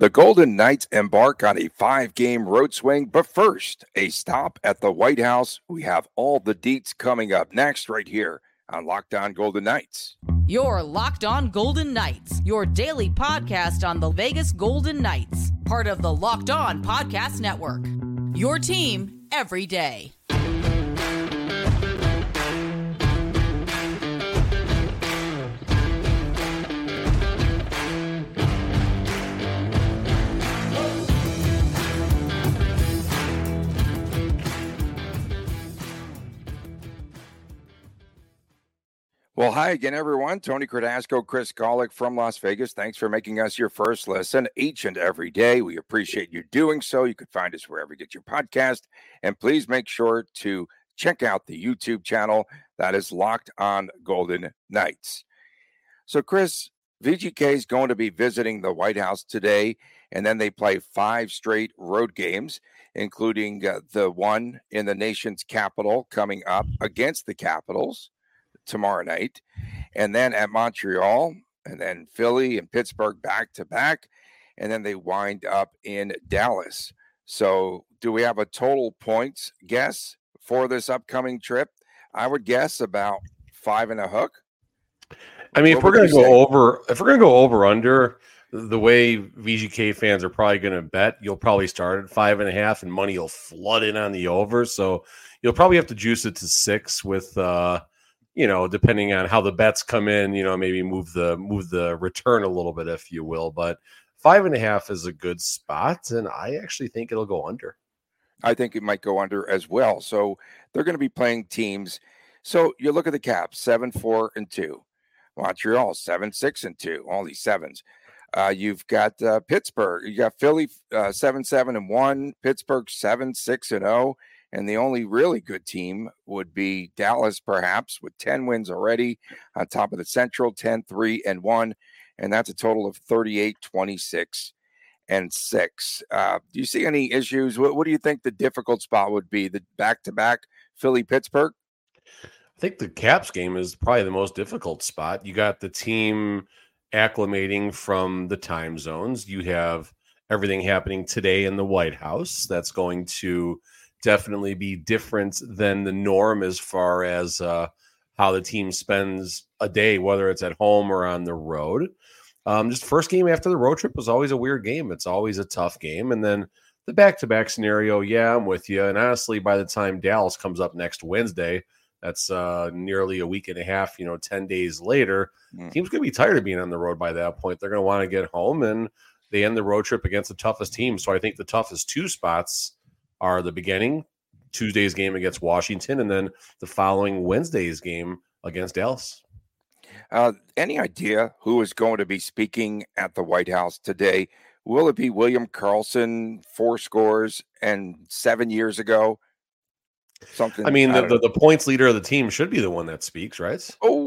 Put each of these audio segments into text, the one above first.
The Golden Knights embark on a five game road swing, but first, a stop at the White House. We have all the deets coming up next, right here on Locked On Golden Knights. Your Locked On Golden Knights, your daily podcast on the Vegas Golden Knights, part of the Locked On Podcast Network. Your team every day. Well, hi again, everyone. Tony Cordasco, Chris Gawlik from Las Vegas. Thanks for making us your first listen each and every day. We appreciate you doing so. You can find us wherever you get your podcast. And please make sure to check out the YouTube channel that is locked on Golden Knights. So, Chris, VGK is going to be visiting the White House today, and then they play five straight road games, including uh, the one in the nation's capital coming up against the Capitals tomorrow night, and then at Montreal, and then Philly and Pittsburgh back to back, and then they wind up in Dallas. So, do we have a total points guess for this upcoming trip? I would guess about five and a hook. I mean, what if we're going to go say? over, if we're going to go over under, the way VGK fans are probably going to bet, you'll probably start at five and a half, and money will flood in on the over. So you'll probably have to juice it to six with uh, you know, depending on how the bets come in, you know, maybe move the move the return a little bit, if you will. But five and a half is a good spot, and I actually think it'll go under. I think it might go under as well. So they're going to be playing teams. So you look at the Caps, seven, four, and two. Montreal, seven, six, and two. All these sevens. Uh, you've got uh, Pittsburgh. You got Philly, uh, seven, seven, and one. Pittsburgh, seven, six, and zero. Oh. And the only really good team would be Dallas, perhaps, with 10 wins already on top of the Central, 10, 3, and 1. And that's a total of 38, 26, and 6. Uh, do you see any issues? What, what do you think the difficult spot would be? The back to back Philly Pittsburgh? I think the Caps game is probably the most difficult spot. You got the team acclimating from the time zones. You have everything happening today in the White House. That's going to definitely be different than the norm as far as uh, how the team spends a day, whether it's at home or on the road. Um, just first game after the road trip was always a weird game. It's always a tough game. And then the back to back scenario, yeah, I'm with you. And honestly, by the time Dallas comes up next Wednesday, that's uh, nearly a week and a half, you know, 10 days later. Mm. Team's going to be tired of being on the road by that point. They're going to want to get home and they end the road trip against the toughest team. So I think the toughest two spots are the beginning Tuesday's game against Washington, and then the following Wednesday's game against Dallas. Uh, any idea who is going to be speaking at the White House today? Will it be William Karlsson, four scores and seven years ago? Something. I mean, I the, the, the, points leader of the team should be the one that speaks, right? Oh.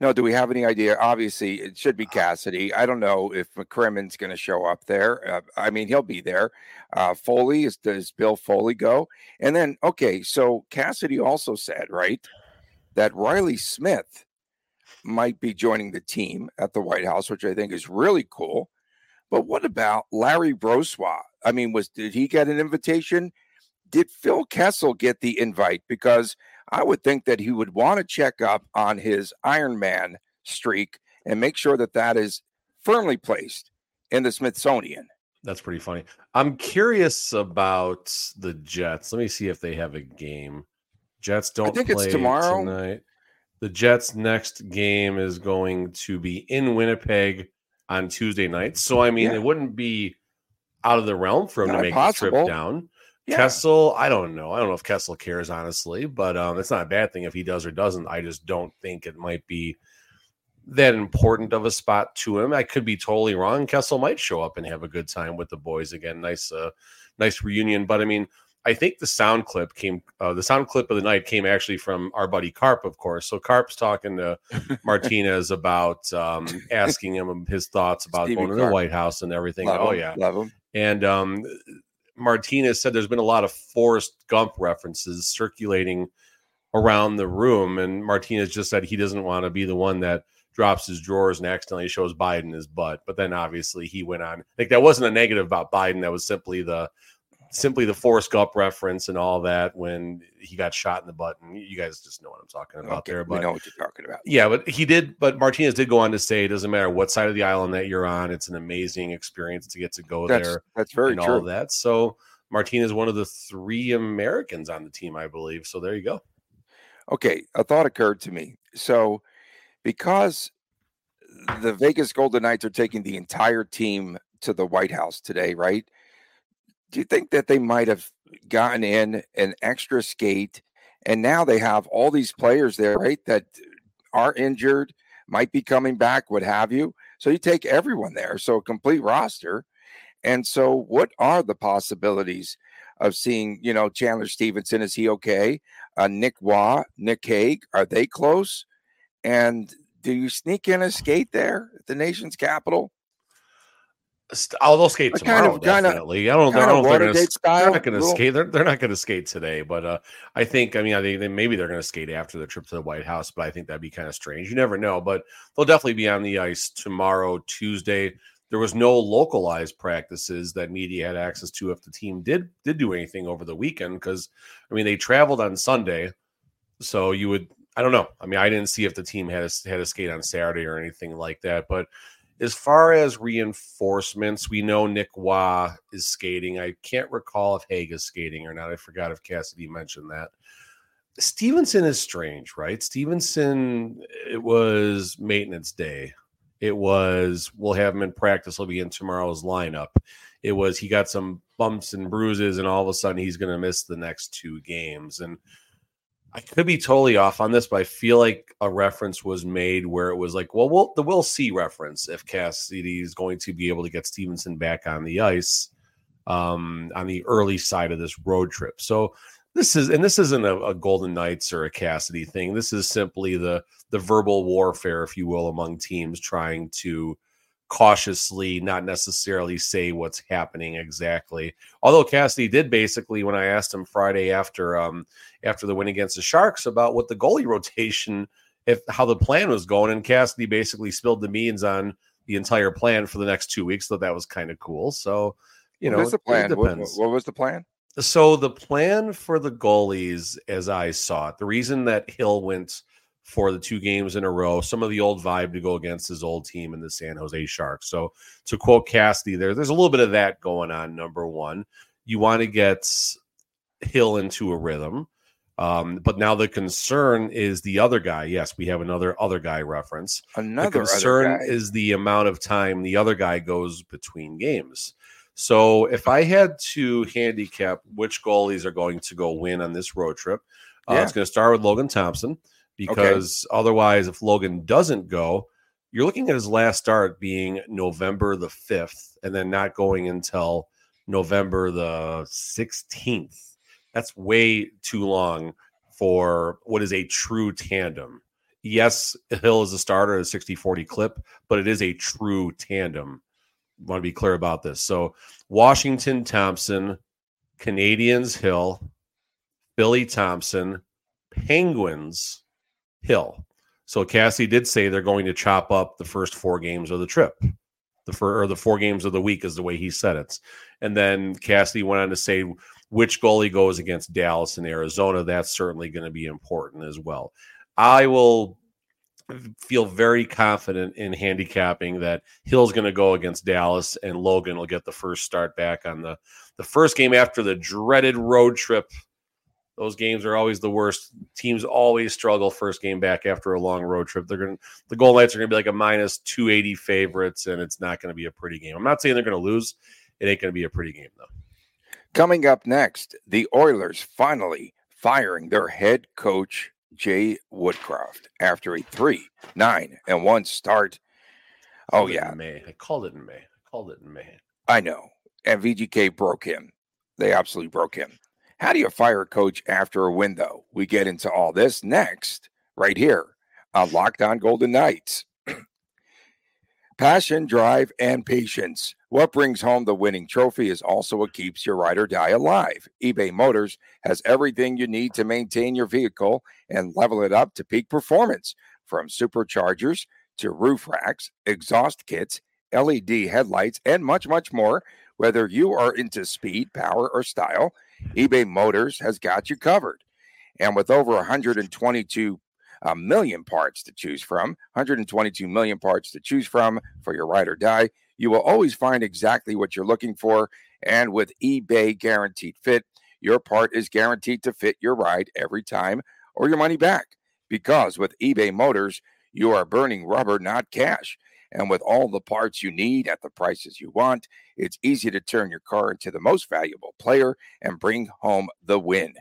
No, do we have any idea? Obviously, it should be Cassidy. I don't know if McCrimmon's going to show up there. Uh, I mean, he'll be there. Uh, Foley is does Bill Foley go? And then, okay, so Cassidy also said right that Reilly Smith might be joining the team at the White House, which I think is really cool. But what about Larry Brossoit? I mean, was did he get an invitation? Did Phil Kessel get the invite? Because I would think that he would want to check up on his Ironman streak and make sure that that is firmly placed in the Smithsonian. That's pretty funny. I'm curious about the Jets. Let me see if they have a game. Jets don't I think play it's tomorrow tonight. The Jets' next game is going to be in Winnipeg on Tuesday night. So I mean, yeah. it wouldn't be out of the realm for him Not to make impossible. the trip down. Yeah. Kessel, I don't know. I don't know if Kessel cares honestly, but um, it's not a bad thing if he does or doesn't. I just don't think it might be that important of a spot to him. I could be totally wrong. Kessel might show up and have a good time with the boys again. Nice, uh, nice reunion. But I mean, I think the sound clip came. Uh, the sound clip of the night came actually from our buddy Carp, of course. So Carp's talking to Martinez about um, asking him his thoughts about Stevie going to the White House and everything. Love oh him. yeah, love him. And um, Martinez said there's been a lot of Forrest Gump references circulating around the room, and Martinez just said he doesn't want to be the one that drops his drawers and accidentally shows Biden his butt. But then obviously he went on. Like that wasn't a negative about Biden. That was simply the simply the Forrest Gump reference and all that when he got shot in the butt. And you guys just know what I'm talking about Okay, there. we know what you're talking about. yeah, but he did. But Martinez did go on to say, it doesn't matter what side of the island that you're on. It's an amazing experience to get to go That's there that's very and all true. of that. So Martinez is one of the three Americans on the team, I believe. So there you go. Okay, a thought occurred to me. So, because the Vegas Golden Knights are taking the entire team to the White House today, right? Do you think that they might have gotten in an extra skate and now they have all these players there, right? That are injured, might be coming back, what have you. So you take everyone there, so a complete roster. And so, what are the possibilities of seeing, you know, Chandler Stephenson? Is he okay? uh, Nick Waugh, Nick Hague, are they close? And do you sneak in a skate there at the nation's capital? Oh, they'll skate A kind tomorrow. of- kind of- definitely. I don't. I don't know if they're s- style. They're not going to skate. They're, they're not going to skate today. But uh, I think. I mean, I think they, maybe they're going to skate after the trip to the White House. But I think that'd be kind of strange. You never know. But they'll definitely be on the ice tomorrow, Tuesday. There was no localized practices that media had access to if the team did did do anything over the weekend. Because I mean, they traveled on Sunday, so you would. I don't know. I mean, I didn't see if the team had a, had a skate on Saturday or anything like that. But as far as reinforcements, we know Nick Wah is skating. I can't recall if Hague is skating or not. I forgot if Cassidy mentioned that. Stephenson is strange, right? Stephenson, eh, it was maintenance day. It was, we'll have him in practice. He'll be in tomorrow's lineup. It was, he got some bumps and bruises, and all of a sudden he's going to miss the next two games. And I could be totally off on this, but I feel like a reference was made where it was like, well, we'll the we'll see reference if Cassidy is going to be able to get Stephenson back on the ice um, on the early side of this road trip. So this is, and this isn't a, a Golden Knights or a Cassidy thing. This is simply the the verbal warfare, if you will, among teams trying to cautiously, not necessarily say what's happening exactly. Although Cassidy did basically, when I asked him Friday after um, after the win against the Sharks about what the goalie rotation, if how the plan was going, and Cassidy basically spilled the beans on the entire plan for the next two weeks. So that was kind of cool. So you know, what is the plan? What, what was the plan? So the plan for the goalies, as I saw it, the reason that Hill went for the two games in a row, some of the old vibe to go against his old team in the San Jose Sharks. So to quote Cassidy there, there's a little bit of that going on. Number one, you want to get Hill into a rhythm. Um, but now the concern is the other guy. Yes, we have another other guy reference. Another the concern is the amount of time the other guy goes between games. So if I had to handicap which goalies are going to go win on this road trip, uh, Yeah. it's going to start with Logan Thompson because otherwise, if Logan doesn't go, you're looking at his last start being November the 5th and then not going until November the 16th. That's way too long for what is a true tandem. Yes, Hill is a starter at a 60 40 clip, but it is a true tandem. Want to be clear about this. So, Washington Thompson, Canadiens Hill, Philly Thompson, Penguins Hill. So Cassie did say they're going to chop up the first four games of the trip. The fir- or the four games of the week is the way he said it. And then Cassidy went on to say which goalie goes against Dallas and Arizona. That's certainly going to be important as well. I will feel very confident in handicapping that Hill's going to go against Dallas and Logan will get the first start back on the the first game after the dreaded road trip. Those games are always the worst. Teams always struggle first game back after a long road trip. They're going to the Golden Knights are going to be like a minus 280 favorites and it's not going to be a pretty game. I'm not saying they're going to lose. It ain't going to be a pretty game though. Coming up next, the Oilers finally firing their head coach, Jay Woodcroft, after a three, nine, and one start. Oh, yeah, May. I called it in May. I called it in May. I know. And VGK broke him. They absolutely broke him. How do you fire a coach after a win, though? We get into all this next, right here on Locked On Golden Knights. Passion, drive, and patience. What brings home the winning trophy is also what keeps your ride or die alive. eBay Motors has everything you need to maintain your vehicle and level it up to peak performance from superchargers to roof racks, exhaust kits, LED headlights, and much, much more. Whether you are into speed, power, or style, eBay Motors has got you covered. And with over 122 uh, million parts to choose from, 122 million parts to choose from for your ride or die, you will always find exactly what you're looking for. And with eBay Guaranteed Fit, your part is guaranteed to fit your ride every time or your money back. Because with eBay Motors, you are burning rubber, not cash. And with all the parts you need at the prices you want, it's easy to turn your car into the most valuable player and bring home the win.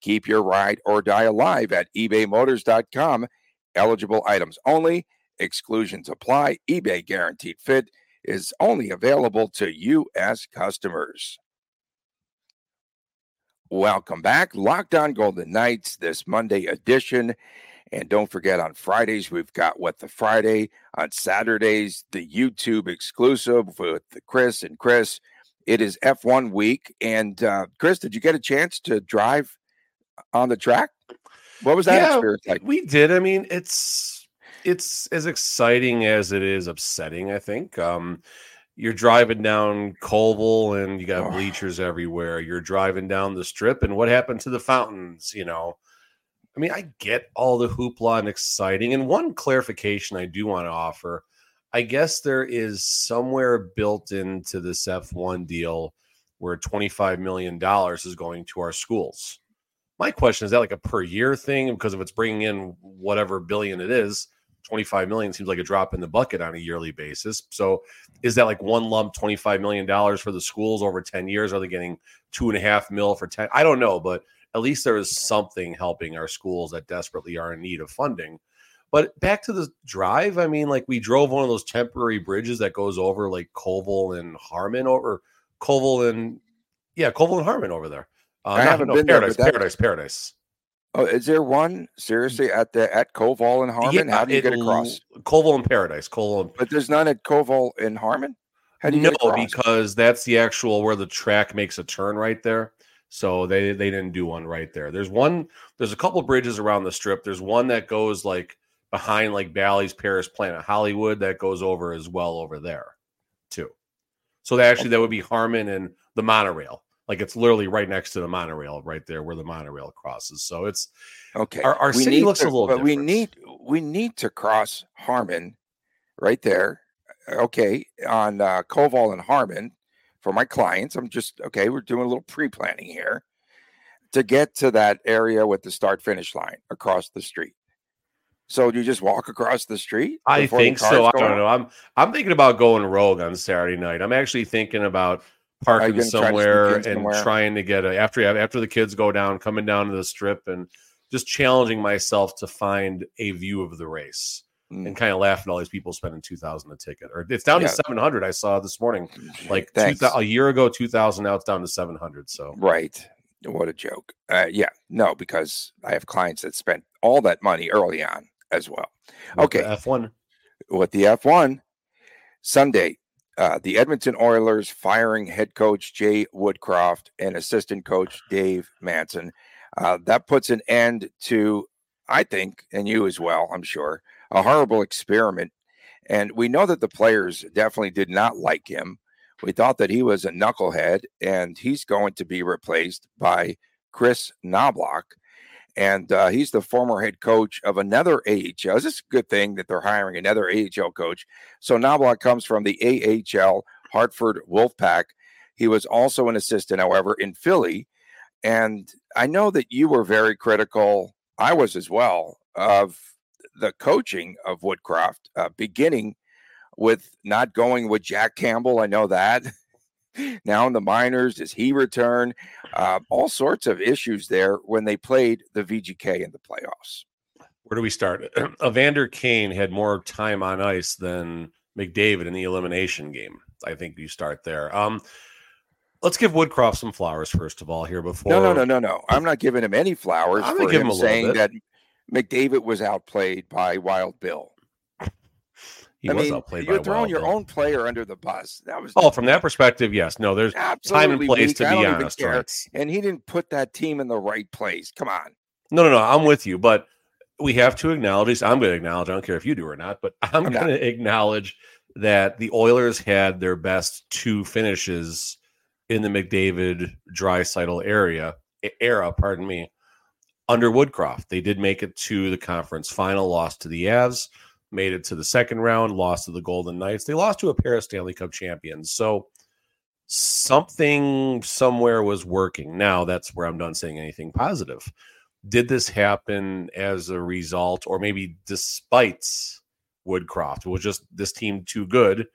Keep your ride or die alive at ebaymotors.com. Eligible items only, exclusions apply. eBay guaranteed fit is only available to U.S. customers. Welcome back. Locked on Golden Knights, this Monday edition. And don't forget, on Fridays, we've got What the Friday. On Saturdays, the YouTube exclusive with the Chris and Chris. It is F1 week. And uh, Chris, did you get a chance to drive on the track? What was that yeah, experience like? We did. I mean, it's it's as exciting as it is upsetting, I think. Um, you're driving down Koval and you got oh. bleachers everywhere. You're driving down the strip, and what happened to the fountains? You know, I mean, I get all the hoopla and exciting. And one clarification I do want to offer I guess there is somewhere built into this F1 deal where $25 million is going to our schools. My question is that like a per year thing? Because if it's bringing in whatever billion it is, 25 million seems like a drop in the bucket on a yearly basis. So is that like one lump $25 million for the schools over 10 years? Are they getting two and a half mil for 10? I don't know, but at least there is something helping our schools that desperately are in need of funding. But back to the drive, I mean, like we drove one of those temporary bridges that goes over like Koval and Harmon over Koval and yeah, Koval and Harmon over there. Uh, I haven't no, been Paradise, there, Paradise, Paradise. Oh, is there one seriously at the at Koval and Harmon? Yeah, How do you it, get across? Koval and Paradise, Koval. And... But there's none at Koval and Harmon. How do you no, because that's the actual where the track makes a turn right there. So they they didn't do one right there. There's one. There's a couple bridges around the strip. There's one that goes like behind like Bally's Paris Planet Hollywood that goes over as well over there too. So that actually that would be Harmon and the monorail. Like it's literally right next to the monorail, right there where the monorail crosses. So it's okay. Our, our city looks to, a little, but different. we need we need to cross Harmon, right there. Okay, on uh, Koval and Harmon, for my clients. I'm just okay. We're doing a little pre-planning here to get to that area with the start finish line across the street. So you just walk across the street? I think so. I don't know. I'm I'm thinking about going rogue on Saturday night. I'm actually thinking about parking somewhere and somewhere? trying to get a after after the kids go down, coming down to the strip and just challenging myself to find a view of the race mm. and kind of laughing at all these people spending two thousand a ticket. Or it's down yeah. to seven hundred. I saw this morning, like two, a year ago, two thousand. Now it's down to seven hundred. So right, what a joke. Uh, yeah, no, because I have clients that spent all that money early on as well. With okay, F one. With the F one Sunday, uh, the Edmonton Oilers firing head coach Jay Woodcroft and assistant coach Dave Manson. Uh, that puts an end to, I think, and you as well, I'm sure, a horrible experiment. And we know that the players definitely did not like him. We thought that he was a knucklehead, and he's going to be replaced by Kris Knoblauch. And uh, he's the former head coach of another AHL. Is This is a good thing that they're hiring another AHL coach. So Knoblauch comes from the AHL Hartford Wolfpack. He was also an assistant, however, in Philly. And I know that you were very critical, I was as well, of the coaching of Woodcroft, uh, beginning with not going with Jack Campbell. I know that. now in the minors, does he return? Uh, all sorts of issues there when they played the VGK in the playoffs. Where do we start? Evander Kane had more time on ice than McDavid in the elimination game. I think you start there. Um, let's give Woodcroft some flowers first of all here before. No, no, no, no, no. I'm not giving him any flowers I'm for him, him saying that McDavid was outplayed by Wild Bill. He I mean, you're throwing your own player under the bus. That was oh, from that perspective, yes. No, there's time and place weak. to be honest. Right? And he didn't put that team in the right place. Come on. No, no, no. I'm with you, but we have to acknowledge. I'm going to acknowledge. I don't care if you do or not, but I'm, I'm going to acknowledge that the Oilers had their best two finishes in the McDavid Draisaitl area era. Pardon me. Under Woodcroft, they did make it to the conference final, lost to the Avs, made it to the second round, lost to the Golden Knights. They lost to a pair of Stanley Cup champions. So something somewhere was working. Now that's where I'm done saying anything positive. Did this happen as a result, or maybe despite Woodcroft? Was just this team too good,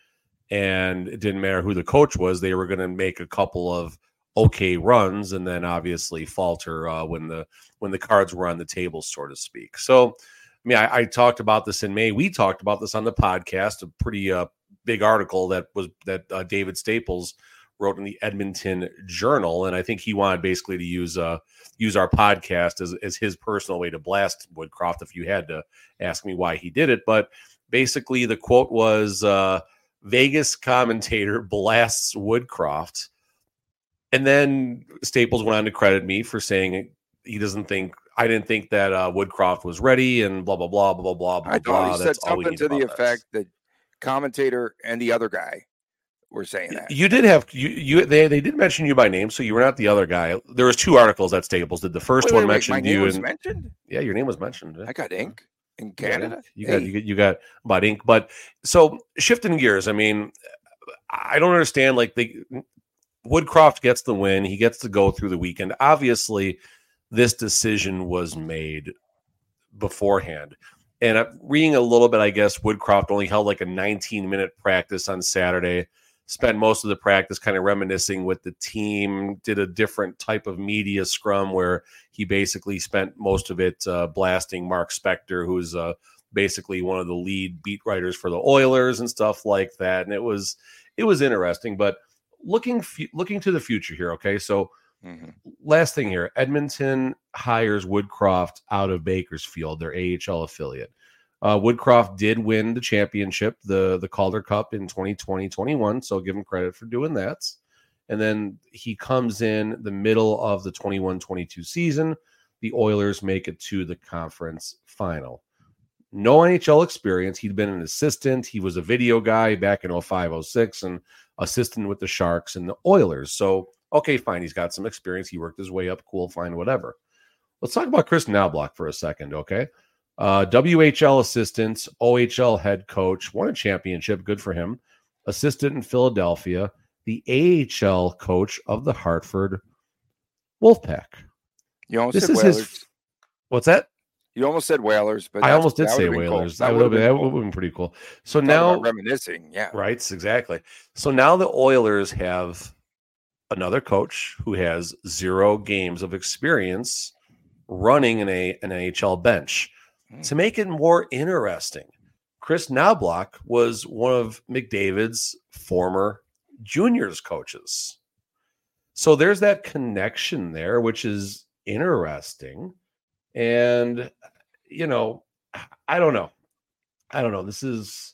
and it didn't matter who the coach was. They were going to make a couple of okay runs, and then obviously falter uh, when the when the cards were on the table, so to speak. So, I mean, I, I talked about this in May. We talked about this on the podcast. A pretty uh, big article that was that uh, David Staples wrote in the Edmonton Journal, and I think he wanted basically to use uh use our podcast as as his personal way to blast Woodcroft. If you had to ask me why he did it, but basically the quote was uh, Vegas commentator blasts Woodcroft, and then Staples went on to credit me for saying he doesn't think I didn't think that uh, Woodcroft was ready and blah blah blah blah blah blah. I thought blah. he said something to the this. effect that commentator and the other guy were saying that. You did have you you they they did mention you by name, so you were not the other guy. There was two articles that Staples did. The first Wait, one wait, mentioned you, was and mentioned. yeah, your name was mentioned. I got ink in Canada. You got Hey. you got you got about ink. But so shifting gears, I mean, I don't understand. Like the Woodcroft gets the win, he gets to go through the weekend. Obviously, this decision was made beforehand. And reading a little bit, I guess Woodcroft only held like a 19 minute practice on Saturday. Spent most of the practice kind of reminiscing with the team. Did a different type of media scrum where he basically spent most of it uh, blasting Mark Spector, who's uh, basically one of the lead beat writers for the Oilers and stuff like that. And it was it was interesting. But looking looking to the future here, okay, so Mhm. last thing here Edmonton hires Woodcroft out of Bakersfield, their AHL affiliate. Uh, Woodcroft did win the championship, the, the Calder Cup in 2020 21. So give him credit for doing that. And then he comes in the middle of the 21 22 season. The Oilers make it to the conference final. No NHL experience. He'd been an assistant. He was a video guy back in 05, 06 and assistant with the Sharks and the Oilers. So okay, fine. He's got some experience. He worked his way up. Cool, fine, whatever. Let's talk about Kris Knoblauch for a second, okay? Uh, WHL assistant, OHL head coach, won a championship. Good for him. Assistant in Philadelphia, the AHL coach of the Hartford Wolfpack. You almost This said is Whalers. his. What's that? You almost said Whalers, but I almost did say would've cool. Whalers. That would have been, cool. been pretty cool. So Talk now, reminiscing. Yeah. Right, exactly. So now the Oilers have another coach who has zero games of experience running in a an NHL bench. Hmm. To make it more interesting, Kris Knoblauch was one of McDavid's former juniors coaches. So there's that connection there, which is interesting. And you know, I don't know. I don't know. This is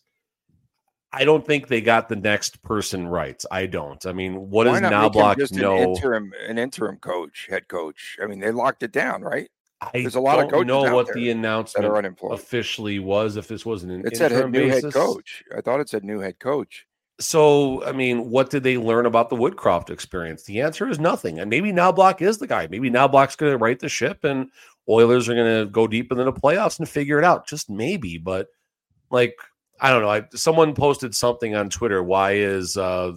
I don't think they got the next person right. I don't. I mean, what Why does Knoblauch just know? An interim, an interim coach, head coach. I mean, they locked it down, right? I there's a lot of don't coaches know what the announcement are unemployed. officially was. If this wasn't an It said head, new basis. head coach. I thought it said new head coach. So, I mean, what did they learn about the Woodcroft experience? The answer is nothing. And maybe Knoblauch is the guy. Maybe Knoblauch's going to right the ship and Oilers are going to go deep into the playoffs and figure it out. Just maybe. But, like, I don't know. I, someone posted something on Twitter. Why is uh,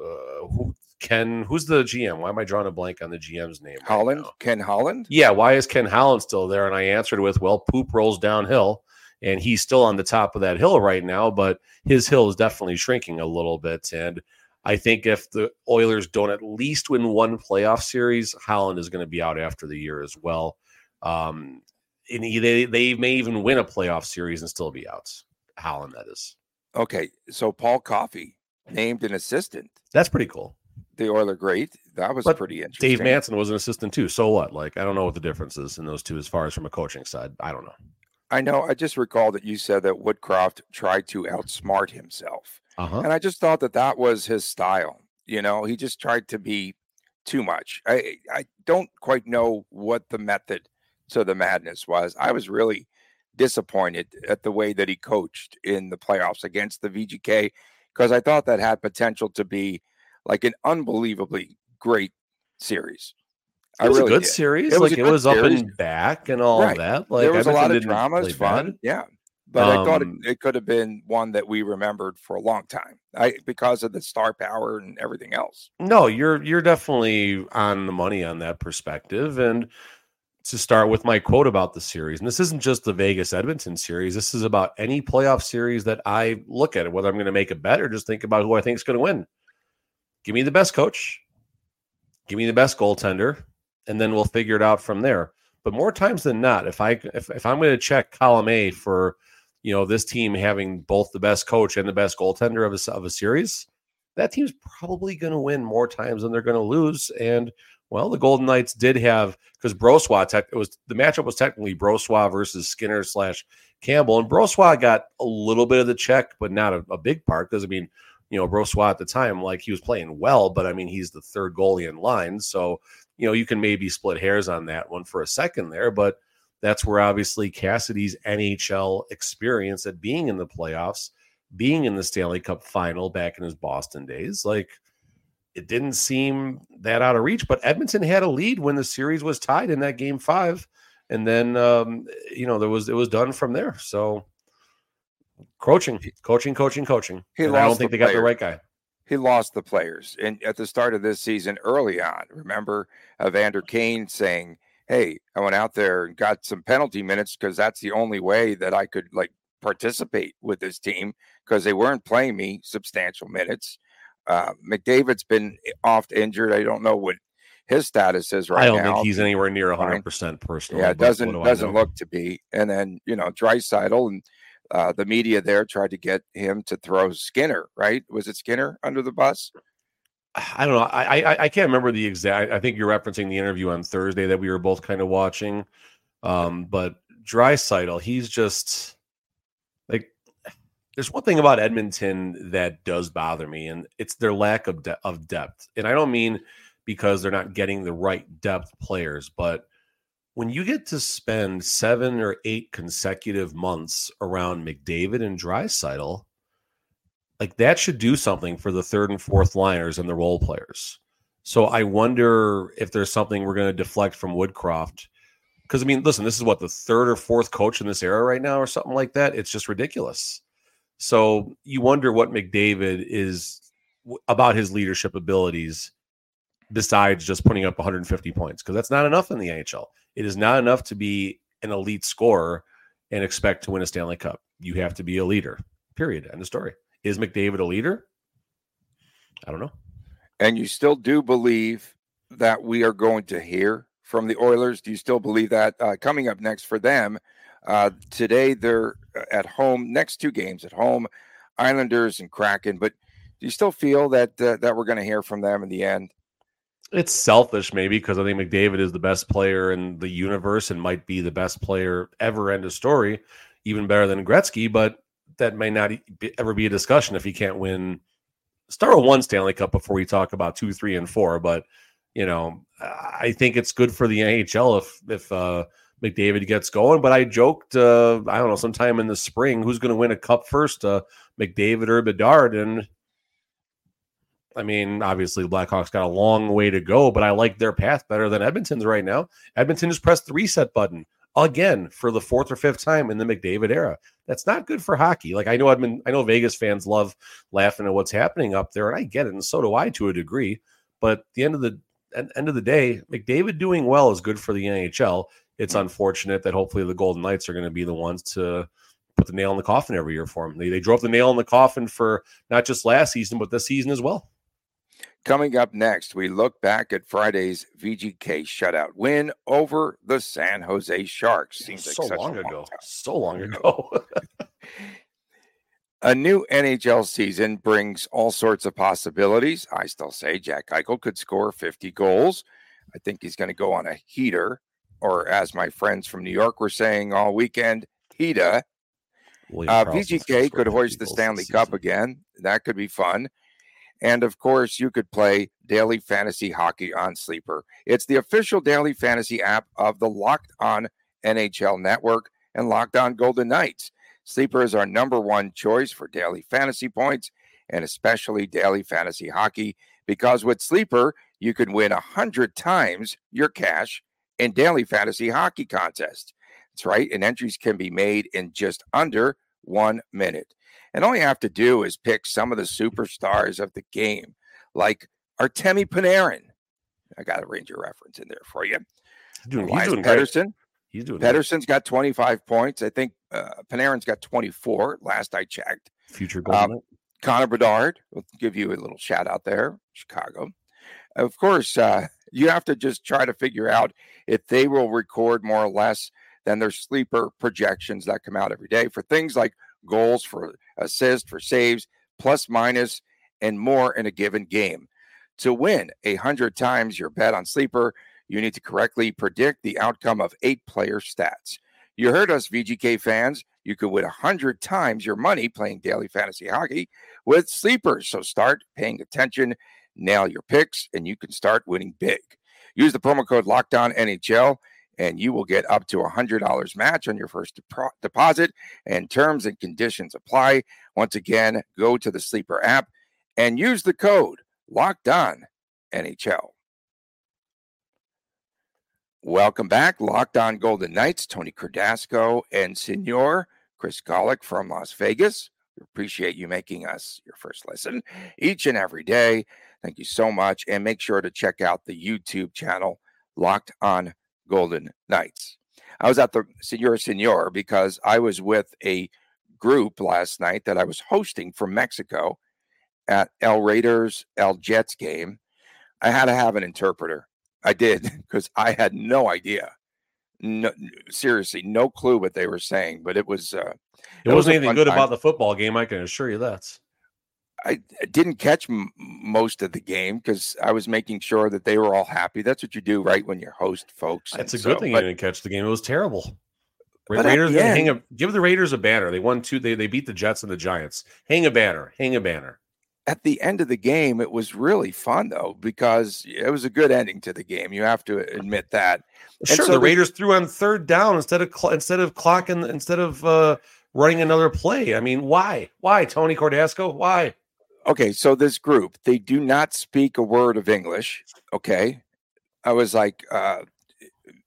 uh, who, Ken, who's the GM? Why am I drawing a blank on the GM's name? Holland, now? Ken Holland. yeah, why is Ken Holland still there? And I answered with, well, poop rolls downhill, and he's still on the top of that hill right now, but his hill is definitely shrinking a little bit. And I think if the Oilers don't at least win one playoff series, Holland is going to be out after the year as well. Um, and he- they they may even win a playoff series and still be out. Holland, that is. Okay, so Paul Coffey named an assistant. That's pretty cool. The Oiler great. That was But pretty interesting. Dave Manson was an assistant too. So what? Like, I don't know what the difference is in those two as far as from a coaching side. I don't know. I know. I just recall that you said that Woodcroft tried to outsmart himself. Uh huh. And I just thought that that was his style. You know, he just tried to be too much. I I don't quite know what the method to the madness was. I was really disappointed at the way that he coached in the playoffs against the VGK because I thought that had potential to be like an unbelievably great series. It was really a good did. series. It like it was series. up and back and all right. that. Like there was Edmonton a lot of drama. It's fun. Bad. Yeah. But um, I thought it, um, it, could have been one that we remembered for a long time. I because of the star power and everything else. No, you're you're definitely on the money on that perspective. And to start with my quote about the series, and this isn't just the Vegas Edmonton series. This is about any playoff series that I look at whether I'm going to make it bet or just think about who I think is going to win. Give me the best coach, give me the best goaltender, and then we'll figure it out from there. But more times than not, if I if, if I'm going to check column A for you know this team having both the best coach and the best goaltender of a, of a series, that team's probably going to win more times than they're going to lose. And well, the Golden Knights did have because Brossoit tech, it was the matchup was technically Brossoit versus Skinner slash Campbell, and Brossoit got a little bit of the check, but not a, a big part because I mean, you know, Brossoit at the time, like he was playing well, but I mean, he's the third goalie in line, so you know, you can maybe split hairs on that one for a second there, but that's where obviously Cassidy's NHL experience at being in the playoffs, being in the Stanley Cup final back in his Boston days, like it didn't seem that out of reach. But Edmonton had a lead when the series was tied in that game five. And then um, you know, there was it was done from there. So coaching, coaching, coaching, coaching. I don't think the they got the right guy he lost the players. And at the start of this season, early on, remember Evander Kane saying, Hey, I went out there and got some penalty minutes because that's the only way that I could like participate with this team because they weren't playing me substantial minutes. Uh, McDavid's been oft injured. I don't know what his status is right now. I don't now. think he's anywhere near 100% personally. Yeah, it doesn't do doesn't look to be. And then, you know, Draisaitl and uh, the media there tried to get him to throw Skinner, right? Was it Skinner under the bus? I don't know. I, I, I can't remember the exact. I think you're referencing the interview on Thursday that we were both kind of watching. Um, but Draisaitl, he's just there's one thing about Edmonton that does bother me, and it's their lack of de- of depth. And I don't mean because they're not getting the right depth players, but when you get to spend seven or eight consecutive months around McDavid and Draisaitl, like that should do something for the third and fourth liners and the role players. So I wonder if there's something we're going to deflect from Woodcroft. Because I mean, listen, this is what the third or fourth coach in this era right now, or something like that. It's just ridiculous. So you wonder what McDavid is about his leadership abilities besides just putting up 150 points because that's not enough in the NHL. It is not enough to be an elite scorer and expect to win a Stanley Cup. You have to be a leader. Period. End of story. Is McDavid a leader? I don't know. And you still do believe that we are going to hear from the Oilers? Do you still believe that? Uh, coming up next for them uh, today, they're uh, at home. Next two games at home, Islanders and Kraken. But do you still feel that uh, that we're going to hear from them in the end? It's selfish, maybe, because I think McDavid is the best player in the universe and might be the best player ever. End of story, even better than Gretzky. But that may not be, ever be a discussion if he can't win. Start with one Stanley Cup before we talk about two, three, and four. But you know, I think it's good for the NHL if if uh, McDavid gets going. But I joked, uh, I don't know, sometime in the spring, who's going to win a cup first, uh, McDavid or Bedard? And I mean, obviously, the Blackhawks got a long way to go, but I like their path better than Edmonton's right now. Edmonton just pressed the reset button again for the fourth or fifth time in the McDavid era. That's not good for hockey. Like I know Edmund, I know Vegas fans love laughing at what's happening up there, and I get it, and so do I to a degree. But the end of the end of the day, McDavid doing well is good for the NHL. It's unfortunate that hopefully the Golden Knights are going to be the ones to put the nail in the coffin every year for them. They, they drove the nail in the coffin for not just last season, but this season as well. Coming up next, we look back at Friday's VGK shutout win over the San Jose Sharks. Seems so like long ago. Long so long ago. a new NHL season brings all sorts of possibilities. I still say Jack Eichel could score 50 goals. I think he's going to go on a heater, or as my friends from New York were saying all weekend, heater. Uh, VGK could hoist the Stanley Cup again. That could be fun. And of course, you could play daily fantasy hockey on Sleeper. It's the official daily fantasy app of the Locked On NHL Network. and Locked On Golden Knights. Sleeper is our number one choice for daily fantasy points and especially daily fantasy hockey because with Sleeper, you can win 100 times your cash in daily fantasy hockey contest. That's right. And entries can be made in just under one minute. And all you have to do is pick some of the superstars of the game, like Artemi Panarin. I got a Ranger reference in there for you. Doing, he's doing Pettersson. great. He's doing Pettersson's got 25 points. I think uh, Panarin's got 24 last I checked. great. future golden. Um, Knight. Connor Bedard, we'll give you a little shout out there, Chicago. Of course, uh, you have to just try to figure out if they will record more or less than their sleeper projections that come out every day for things like goals, for assists, for saves, plus minus, and more in a given game. To win a hundred times your bet on sleeper, you need to correctly predict the outcome of eight player stats. You heard us, VGK fans. You could win a hundred times your money playing daily fantasy hockey with sleepers. So start paying attention, nail your picks, and you can start winning big. Use the promo code Locked On NHL, and you will get up to a hundred dollars match on your first depro- deposit. And terms and conditions apply. Once again, go to the Sleeper app and use the code Locked On NHL. Welcome back, Locked On Golden Knights. Tony Cordasco and Senor Chris Gawlik from Las Vegas. We appreciate you making us your first listen each and every day. Thank you so much. And make sure to check out the YouTube channel, Locked On Golden Knights. I was at the Senor Senor because I was with a group last night that I was hosting from Mexico at El Raiders El Jets game. I had to have an interpreter. I did because I had no idea. No, seriously, no clue what they were saying, but it was uh, It was wasn't a anything good time. about the football game. I can assure you that. I didn't catch m- most of the game because I was making sure that they were all happy. That's what you do, right? When you host folks. It's a And good so- thing but you didn't catch the game. It was terrible. Ra- Raiders the hang a give the Raiders a banner. They won two. They they beat the Jets and the Giants. Hang a banner. Hang a banner. at the end of the game, it was really fun though because it was a good ending to the game. You have to admit that. And Sure, so the Raiders threw on third down instead of cl- instead of clocking instead of uh, running another play. I mean, why? Why Tony Cordasco? Why? Okay, so this group they do not speak a word of English. Okay, I was like, uh,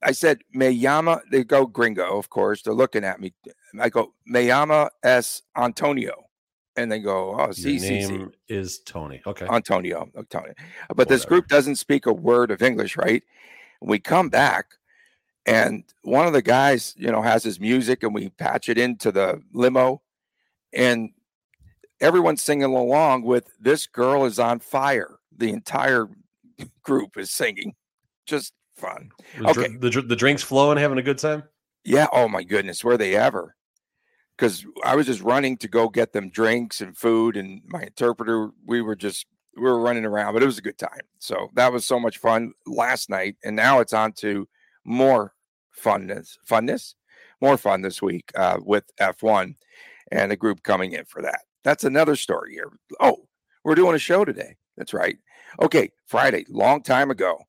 I said, Mayama. They go gringo, of course. They're looking at me. I go, Mayama S. Antonio," and they go, "Oh, Your see, see, see." name is Tony. Okay. Antonio, Antonio. But this group doesn't speak a word of English, right? We come back, and one of the guys, you know, has his music, and we patch it into the limo, and everyone's singing along with "This Girl Is on Fire." The entire group is singing, just fun. The, dr- okay. the, dr- the drinks flowing, having a good time. Yeah. Oh my goodness, were they ever? Because I was just running to go get them drinks and food, and my interpreter. We were just we were running around, but it was a good time. So that was so much fun last night, and now it's on to more funness, funness, more fun this week uh, with F1 and a group coming in for that. That's another story here. Oh, we're doing a show today. That's right. Okay, Friday, long time ago,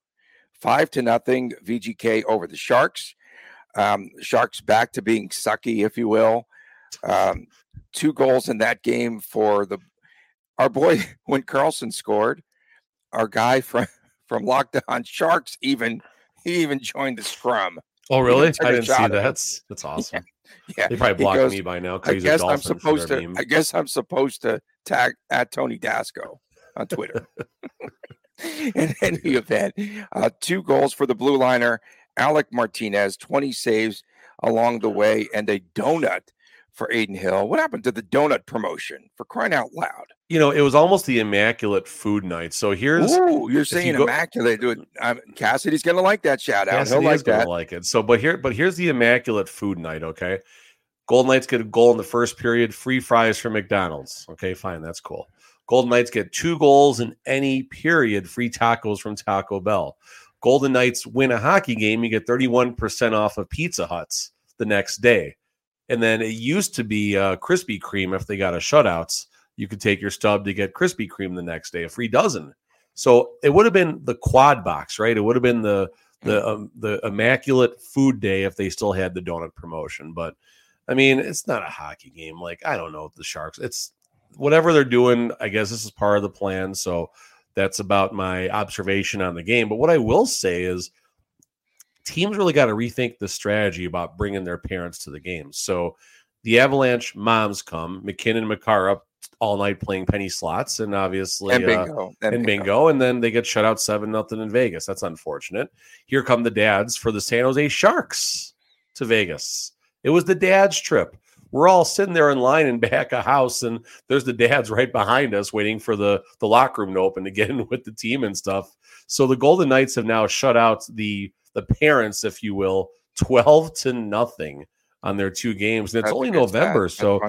five to nothing VGK over the Sharks. Um, Sharks back to being sucky, if you will. Um, two goals in that game for the our boy when Karlsson scored. Our guy from from Locked On Sharks even he even joined the scrum. Oh, really? I didn't see that. That's that's awesome. Yeah, They probably blocked goes, me by now. I guess I'm supposed to. meme. I guess I'm supposed to tag at Tony Dasco on Twitter. In any event, uh, two goals for the blue liner, Alec Martinez, 20 saves along the way, and a donut for Adin Hill. What happened to the donut promotion? For crying out loud! You know, it was almost the immaculate food night. So here's Ooh, you're you saying go- immaculate. Dude, um, Cassidy's gonna like that shout out. Cassidy He'll is like gonna that. like it. So, but here, but here's the immaculate food night. Okay, Golden Knights get a goal in the first period. Free fries from McDonald's. Okay, fine, that's cool. Golden Knights get two goals in any period. Free tacos from Taco Bell. Golden Knights win a hockey game. You get 31% off of Pizza Huts the next day. And then it used to be uh, Krispy Kreme if they got a shutouts. You could take your stub to get Krispy Kreme the next day, a free dozen. So it would have been the quad box, right? It would have been the the um, the immaculate food day if they still had the donut promotion. But I mean, it's not a hockey game. Like I don't know the Sharks. It's whatever they're doing. I guess this is part of the plan. So that's about my observation on the game. But what I will say is teams really got to rethink the strategy about bringing their parents to the games. So the Avalanche moms come, MacKinnon, Makar up all night playing penny slots, and obviously and bingo, uh, and, and bingo. bingo, and then they get shut out seven nothing in Vegas. That's unfortunate. Here come the dads for the San Jose Sharks to Vegas. It was the dads trip. We're all sitting there in line in back of house, and there's the dads right behind us waiting for the the locker room to open to get in with the team and stuff. So the Golden Knights have now shut out the the parents, if you will, 12 to nothing on their two games. And it's That's only November. So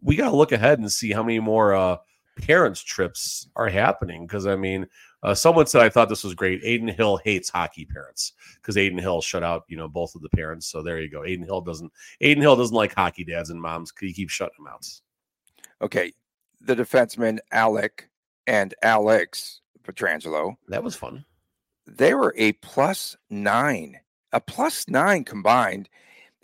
we got to look ahead and see how many more uh, parents' trips are happening. Because, I mean, uh, someone said I thought this was great. Adin Hill hates hockey parents because Adin Hill shut out, you know, both of the parents. So there you go. Adin Hill doesn't. Adin Hill doesn't like hockey dads and moms. He keeps shutting them out. Okay, the defenseman Alec and Alex Pietrangelo. That was fun they were a plus nine, a plus nine combined.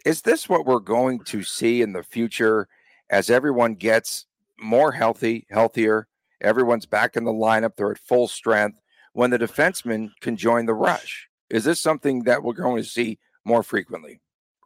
Is this what we're going to see in the future as everyone gets more healthy, healthier? Everyone's back in the lineup, they're at full strength when the defensemen can join the rush. Is this something that we're going to see more frequently?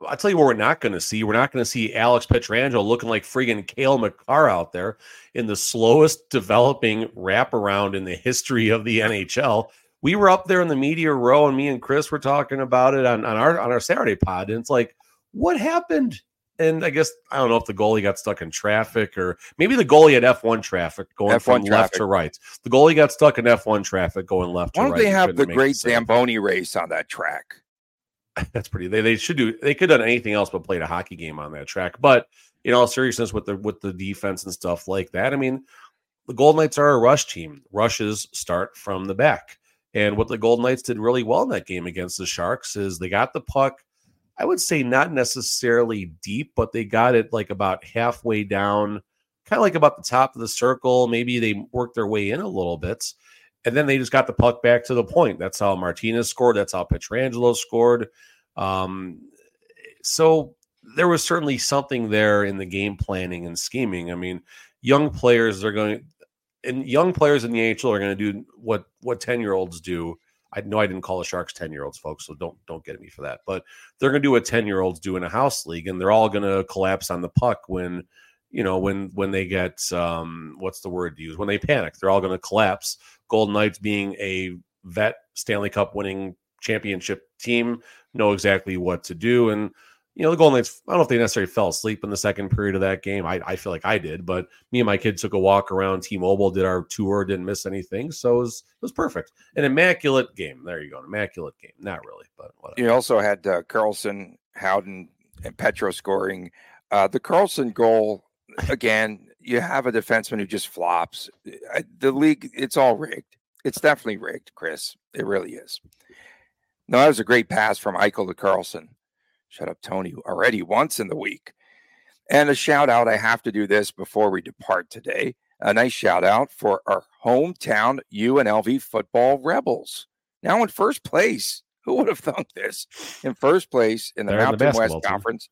I'll tell you what we're not going to see. We're not going to see Alex Pietrangelo looking like friggin' Cale Makar out there in the slowest developing wraparound in the history of the NHL we were up there in the media row and me and Chris were talking about it on, on our on our Saturday pod. And it's like, what happened? And I guess I don't know if the goalie got stuck in traffic or maybe the goalie had F1 traffic going F1 from traffic. left to right. The goalie got stuck in F1 traffic going left Why don't right. they have the great Zamboni race on that track? That's pretty. They, they should do. They could have done anything else but played a hockey game on that track. But in all seriousness, with the with the defense and stuff like that, I mean, the Golden Knights are a rush team. Rushes start from the back. And what the Golden Knights did really well in that game against the Sharks is they got the puck, I would say not necessarily deep, but they got it like about halfway down, kind of like about the top of the circle. Maybe they worked their way in a little bit. And then they just got the puck back to the point. That's how Martinez scored. That's how Pietrangelo scored. Um, so there was certainly something there in the game planning and scheming. I mean, young players are going and young players in the AHL are going to do what what ten year olds do. I know I didn't call the Sharks ten year olds, folks, so don't don't get me for that. But they're going to do what ten year olds do in a house league, and they're all going to collapse on the puck when you know when when they get um what's the word to use when they panic. They're all going to collapse. Golden Knights being a vet Stanley Cup winning championship team know exactly what to do and you know, the Golden Knights, I don't know if they necessarily fell asleep in the second period of that game. I, I feel like I did, but me and my kid took a walk around T Mobile, did our tour, didn't miss anything. So it was, it was perfect. An immaculate game. There you go. An immaculate game. Not really, but whatever. You also had uh, Karlsson, Howden, and Petro scoring. Uh, the Karlsson goal, again, you have a defenseman who just flops. The league, it's all rigged. It's definitely rigged, Chris. It really is. No, that was a great pass from Eichel to Karlsson. Shut up, Tony, already once in the week. And a shout out, I have to do this before we depart today. A nice shout out for our hometown UNLV football rebels. Now in first place. Who would have thunk this? In first place in the They're Mountain the West team. Conference.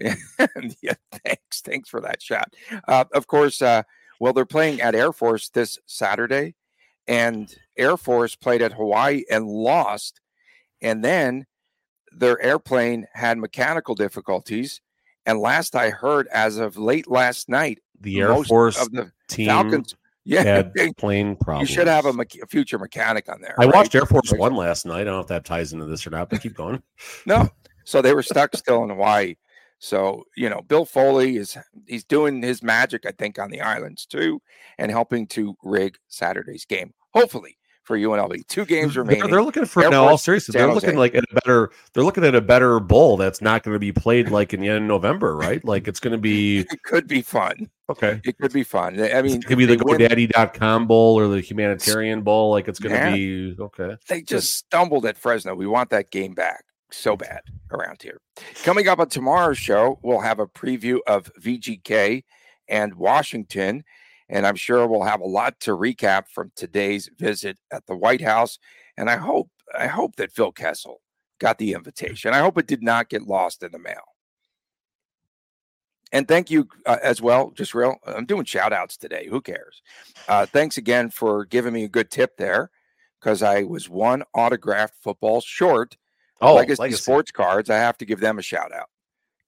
yeah, thanks. Thanks for that shot. Uh, of course, uh, well, they're playing at Air Force this Saturday, and Air Force played at Hawaii and lost. And then their airplane had mechanical difficulties. And last I heard, as of late last night, the Air Force of the team Falcons, yeah, had plane problems. You should have a, a future mechanic on there. I right? watched Air Force One last night. I don't know if that ties into this or not, but keep going. no, so they were stuck still in Hawaii. So you know, Bill Foley is he's doing his magic, I think, on the islands too, and helping to rig Saturday's game. Hopefully, for UNLV. Two games remaining. They're, they're looking for Air now. all seriously, they're looking like at a better. They're looking at a better bowl that's not going to be played like in the end of November, right? Like it's going to be. it could be fun. Okay, it could be fun. I mean, it could be the GoDaddy.com bowl or the Humanitarian Bowl. Like it's going to be okay. They just stumbled at Fresno. We want that game back so bad around here. Coming up on tomorrow's show, we'll have a preview of VGK and Washington. And I'm sure we'll have a lot to recap from today's visit at the White House. And I hope, I hope that Phil Kessel got the invitation. I hope it did not get lost in the mail. And thank you uh, as well. Just real, I'm doing shout outs today. Who cares? Uh, thanks again for giving me a good tip there because I was one autographed football short. Oh, Legacy, Legacy, Sports Cards. I have to give them a shout out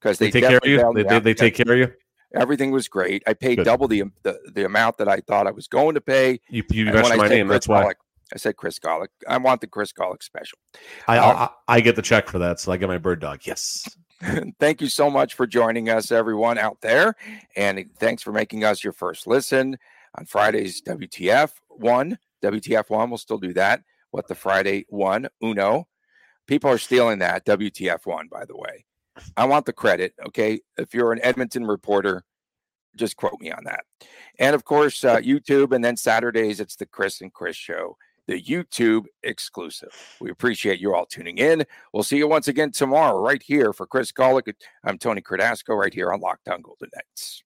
because they, they, take care of you. They, they, they take care of you. Everything was great. I paid Good. double the, the, the amount that I thought I was going to pay. You you mentioned my name. Chris that's why. I said Chris Gawlik. I want the Chris Gawlik special. I, uh, I, I get the check for that, so I get my bird dog. Yes. Thank you so much for joining us, everyone out there, and thanks for making us your first listen on Fridays. WTF one, WTF one. We'll still do that. What the Friday one, Uno. People are stealing that WTF one, by the way. I want the credit. Okay, if you're an Edmonton reporter, just quote me on that. And of course, uh, YouTube, and then Saturdays it's the Chris and Chris show the YouTube exclusive. We appreciate you all tuning in. We'll see you once again tomorrow, right here for Chris Gawlik. I'm Tony Cordasco, right here on Locked On Golden Knights.